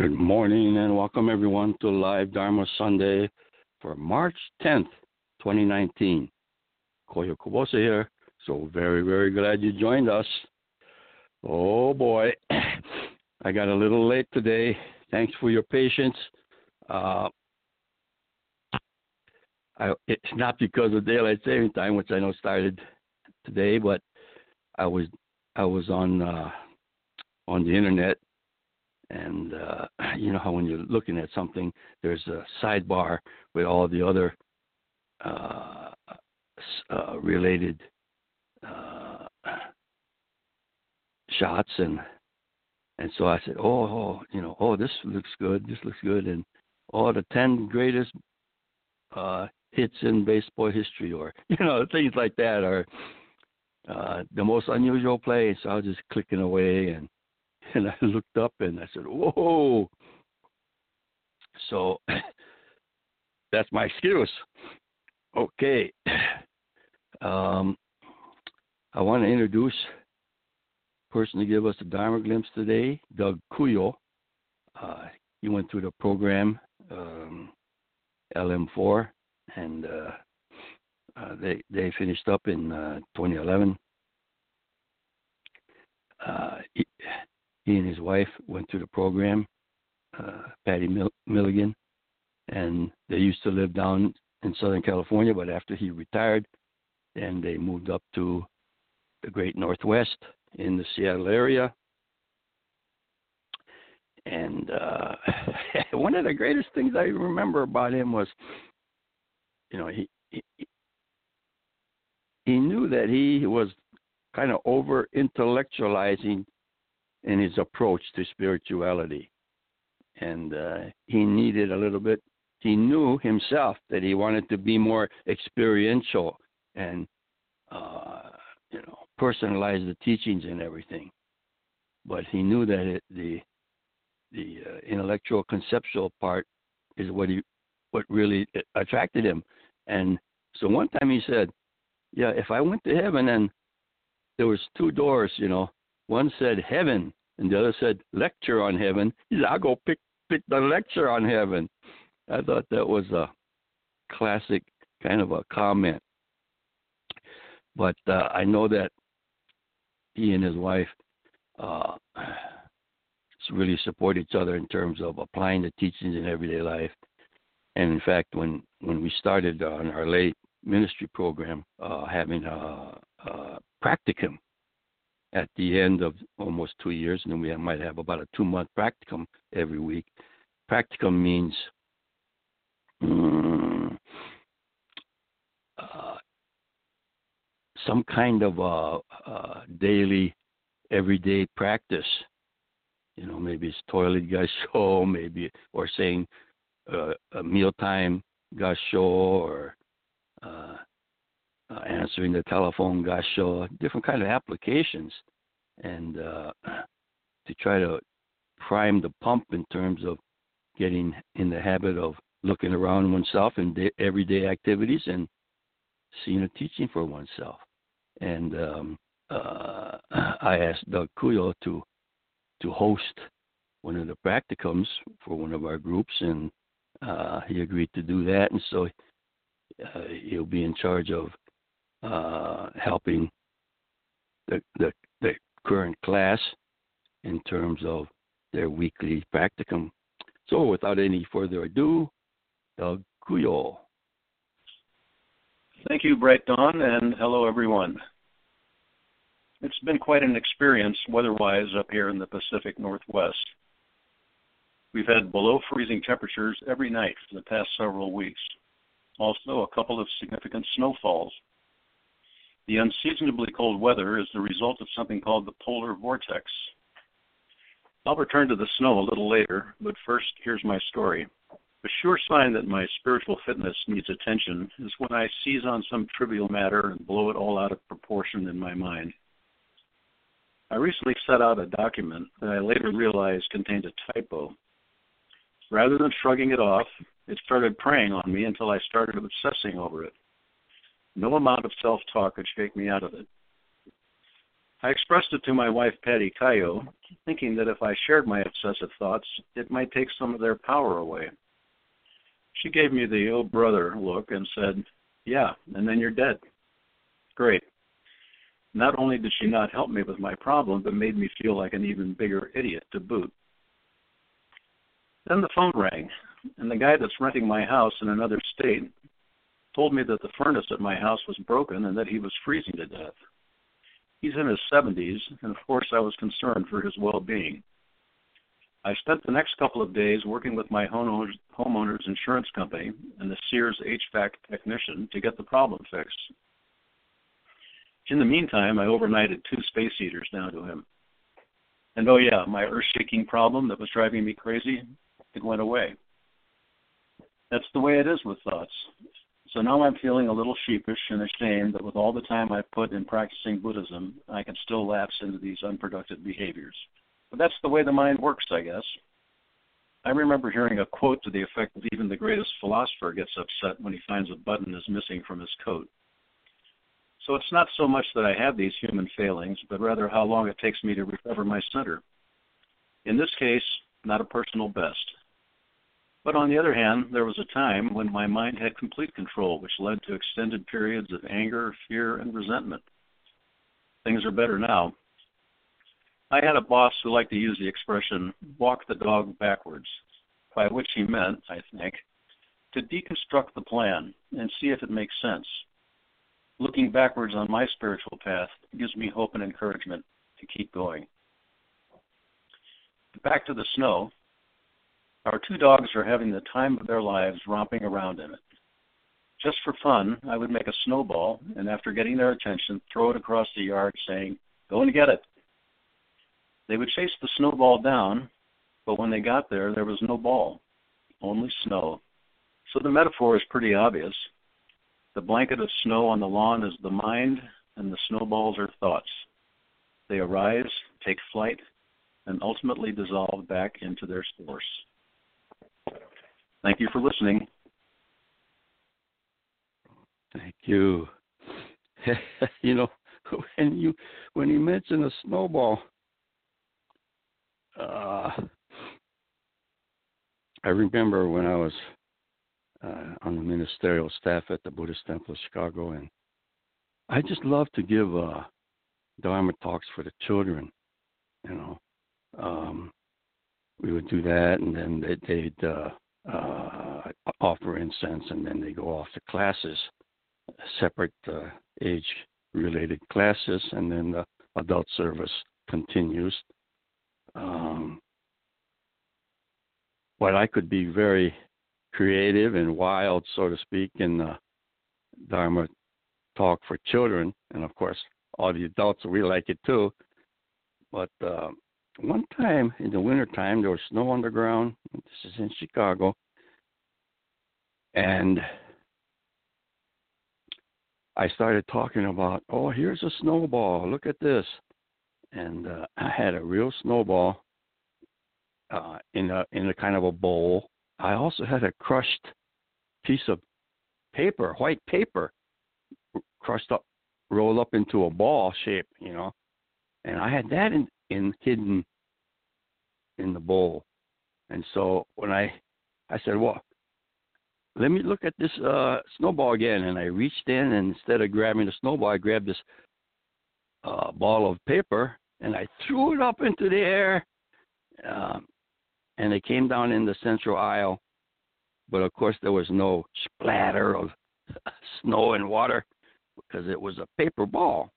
Good morning and welcome everyone to Live Dharma Sunday for March 10th, 2019. Koyo Kubose here. So very, very glad you joined us. Oh boy, I got a little late today. Thanks for your patience. Uh, I, it's not because of daylight saving time, which I know started today, but I was I was on uh, on the internet and uh, you know how when you're looking at something, there's a sidebar with all the other uh, uh, related uh, shots, and and so I said, oh, oh, you know, oh, this looks good, this looks good, and all oh, the ten greatest uh, hits in baseball history, or you know, things like that, or uh, the most unusual play. So I was just clicking away and and I looked up and I said, "Whoa!" So that's my excuse. Okay. Um, I want to introduce person to give us a Dharma glimpse today, Doug Kuyo. Uh, he went through the program um, LM4, and uh, uh, they they finished up in uh, 2011. Uh, he and his wife went through the program, uh, Patty Mil- Milligan, and they used to live down in Southern California. But after he retired, then they moved up to the Great Northwest in the Seattle area. And uh, one of the greatest things I remember about him was, you know, he he, he knew that he was kind of over intellectualizing in his approach to spirituality. And uh, he needed a little bit, he knew himself that he wanted to be more experiential and, uh, you know, personalize the teachings and everything. But he knew that it, the the uh, intellectual conceptual part is what he what really attracted him. And so one time he said, "Yeah, if I went to heaven and there was two doors, you know, one said heaven, and the other said lecture on heaven. He said, I'll go pick pick the lecture on heaven. I thought that was a classic kind of a comment. But uh, I know that he and his wife uh, really support each other in terms of applying the teachings in everyday life. And in fact, when when we started on our late ministry program, uh, having a, a practicum at the end of almost two years, and then we might have about a two month practicum every week. Practicum means mm, uh, some kind of a, a daily, everyday practice. You know, maybe it's toilet gasho, maybe or saying uh, a mealtime gasho, or uh, uh, answering the telephone gasho, different kind of applications, and uh, to try to prime the pump in terms of getting in the habit of looking around oneself in day, everyday activities and seeing a teaching for oneself. And um, uh, I asked Doug Kuyo to to host one of the practicums for one of our groups, and uh, he agreed to do that. And so uh, he'll be in charge of uh, helping the, the the current class in terms of their weekly practicum. So, without any further ado, Doug Kuyo. Thank you, Bright Dawn, and hello, everyone. It's been quite an experience weather-wise up here in the Pacific Northwest. We've had below freezing temperatures every night for the past several weeks. Also, a couple of significant snowfalls. The unseasonably cold weather is the result of something called the polar vortex, I'll return to the snow a little later, but first, here's my story. A sure sign that my spiritual fitness needs attention is when I seize on some trivial matter and blow it all out of proportion in my mind. I recently set out a document that I later realized contained a typo. Rather than shrugging it off, it started preying on me until I started obsessing over it. No amount of self talk could shake me out of it. I expressed it to my wife, Patty Cayo, thinking that if I shared my obsessive thoughts, it might take some of their power away. She gave me the oh brother look and said, Yeah, and then you're dead. Great. Not only did she not help me with my problem, but made me feel like an even bigger idiot to boot. Then the phone rang, and the guy that's renting my house in another state told me that the furnace at my house was broken and that he was freezing to death. He's in his 70s, and of course, I was concerned for his well being. I spent the next couple of days working with my homeowner's, insurance company and the Sears HVAC technician to get the problem fixed. In the meantime, I overnighted two space heaters down to him. And oh, yeah, my earth shaking problem that was driving me crazy, it went away. That's the way it is with thoughts. So now I'm feeling a little sheepish and ashamed that with all the time I've put in practicing Buddhism, I can still lapse into these unproductive behaviors. But that's the way the mind works, I guess. I remember hearing a quote to the effect that even the greatest philosopher gets upset when he finds a button is missing from his coat. So it's not so much that I have these human failings, but rather how long it takes me to recover my center. In this case, not a personal best. But on the other hand, there was a time when my mind had complete control, which led to extended periods of anger, fear, and resentment. Things are better now. I had a boss who liked to use the expression walk the dog backwards, by which he meant, I think, to deconstruct the plan and see if it makes sense. Looking backwards on my spiritual path gives me hope and encouragement to keep going. Back to the snow. Our two dogs are having the time of their lives romping around in it. Just for fun, I would make a snowball and, after getting their attention, throw it across the yard, saying, Go and get it. They would chase the snowball down, but when they got there, there was no ball, only snow. So the metaphor is pretty obvious. The blanket of snow on the lawn is the mind, and the snowballs are thoughts. They arise, take flight, and ultimately dissolve back into their source. Thank you for listening. Thank you. you know, when you when you mention a snowball, uh, I remember when I was uh, on the ministerial staff at the Buddhist Temple of Chicago, and I just love to give uh, Dharma talks for the children. You know, um, we would do that, and then they, they'd uh, uh, offer incense, and then they go off to classes, separate uh, age-related classes, and then the adult service continues. Um, but I could be very creative and wild, so to speak, in the Dharma talk for children, and of course, all the adults we like it too. But uh, one time in the wintertime, there was snow on the ground. This is in Chicago. And I started talking about, oh, here's a snowball. Look at this. And uh, I had a real snowball uh, in a in a kind of a bowl. I also had a crushed piece of paper, white paper, crushed up, rolled up into a ball shape, you know, and I had that in, in hidden in the bowl. And so when I I said, well, let me look at this uh, snowball again. And I reached in, and instead of grabbing the snowball, I grabbed this uh, ball of paper and I threw it up into the air. Um, and it came down in the central aisle. But of course, there was no splatter of snow and water because it was a paper ball.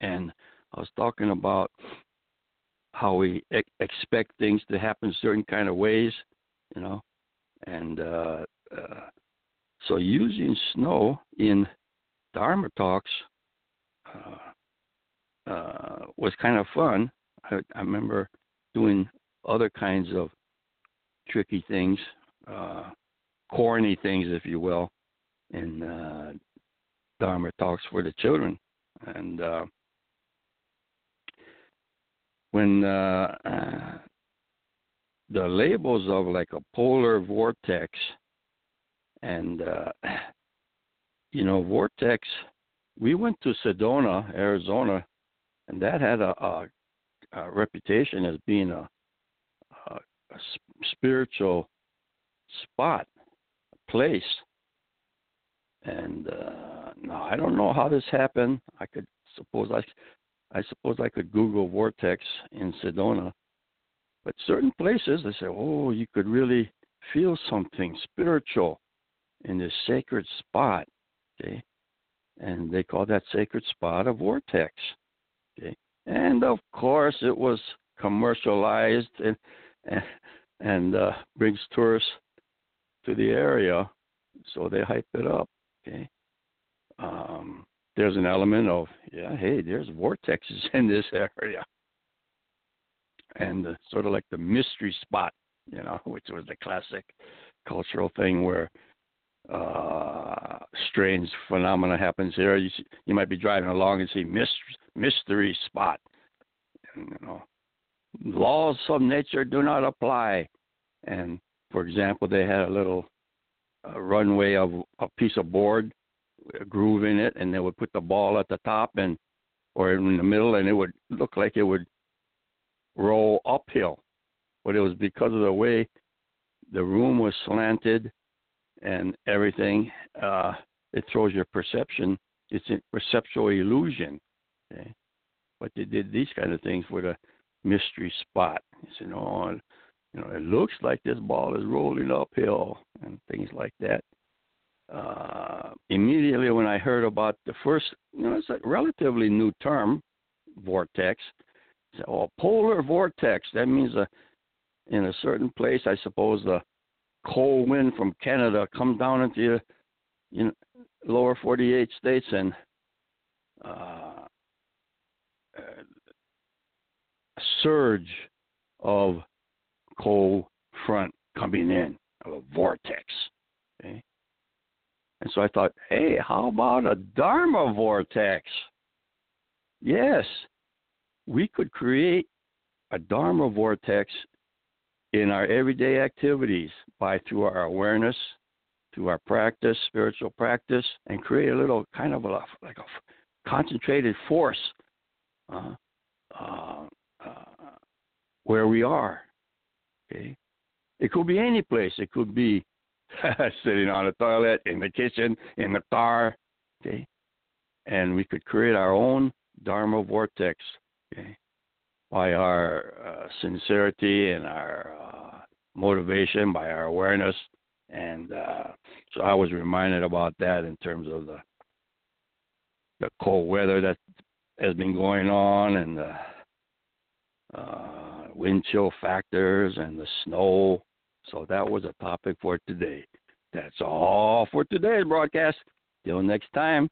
And I was talking about how we ex- expect things to happen certain kind of ways, you know, and uh, uh, so using snow in Dharma talks uh, uh, was kind of fun. I, I remember doing other kinds of tricky things, uh, corny things, if you will, in uh, Dharma talks for the children, and when uh, the labels of like a polar vortex and uh, you know vortex we went to sedona arizona and that had a, a, a reputation as being a, a, a spiritual spot a place. And uh now i don't know how this happened. I could suppose i I suppose I could Google vortex in Sedona. But certain places, they say, oh, you could really feel something spiritual in this sacred spot. Okay, and they call that sacred spot a vortex. Okay, and of course it was commercialized and and, and uh, brings tourists to the area, so they hype it up. Okay, um, there's an element of yeah, hey, there's vortexes in this area, and sort of like the mystery spot, you know, which was the classic cultural thing where uh strange phenomena happens here. You you might be driving along and see mystery mystery spot, and, you know, laws of nature do not apply, and for example, they had a little uh, runway of a piece of board a groove in it, and they would put the ball at the top and or in the middle, and it would look like it would roll uphill. But it was because of the way the room was slanted and everything. Uh, it throws your perception. It's a perceptual illusion. Okay? But they did these kind of things with a mystery spot. You said, "Oh, you know, it looks like this ball is rolling uphill," and things like that uh, immediately when I heard about the first, you know, it's a relatively new term, vortex. So, oh, polar vortex. That means a, in a certain place, I suppose the cold wind from Canada comes down into the you know, lower 48 states and uh, a surge of cold front coming in, of a vortex. Okay? And so I thought, hey, how about a Dharma vortex? Yes, we could create a Dharma vortex in our everyday activities by through our awareness, through our practice, spiritual practice, and create a little kind of a, like a concentrated force uh, uh, uh, where we are. Okay, it could be any place. It could be sitting on the toilet, in the kitchen, in the car, okay? And we could create our own Dharma vortex, okay? By our uh, sincerity and our uh, motivation, by our awareness. And uh, so I was reminded about that in terms of the the cold weather that has been going on and the uh, wind chill factors and the snow so that was a topic for today. That's all for today's broadcast. Till next time,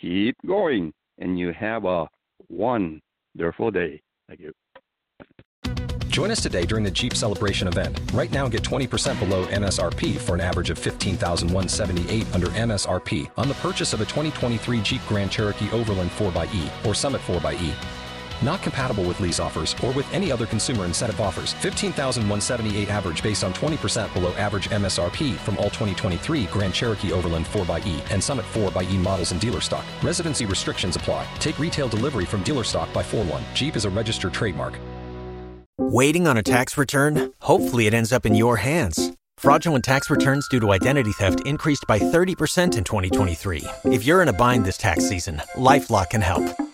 keep going, and you have a wonderful day. Thank you. Join us today during the Jeep Celebration event. Right now, get 20% below MSRP for an average of 15178 under MSRP on the purchase of a 2023 Jeep Grand Cherokee Overland 4xE or Summit 4xE. Not compatible with lease offers or with any other consumer incentive offers. 15,178 average based on 20% below average MSRP from all 2023 Grand Cherokee Overland 4xE and Summit 4xE models in dealer stock. Residency restrictions apply. Take retail delivery from dealer stock by 4 1. Jeep is a registered trademark. Waiting on a tax return? Hopefully, it ends up in your hands. Fraudulent tax returns due to identity theft increased by 30% in 2023. If you're in a bind this tax season, LifeLock can help.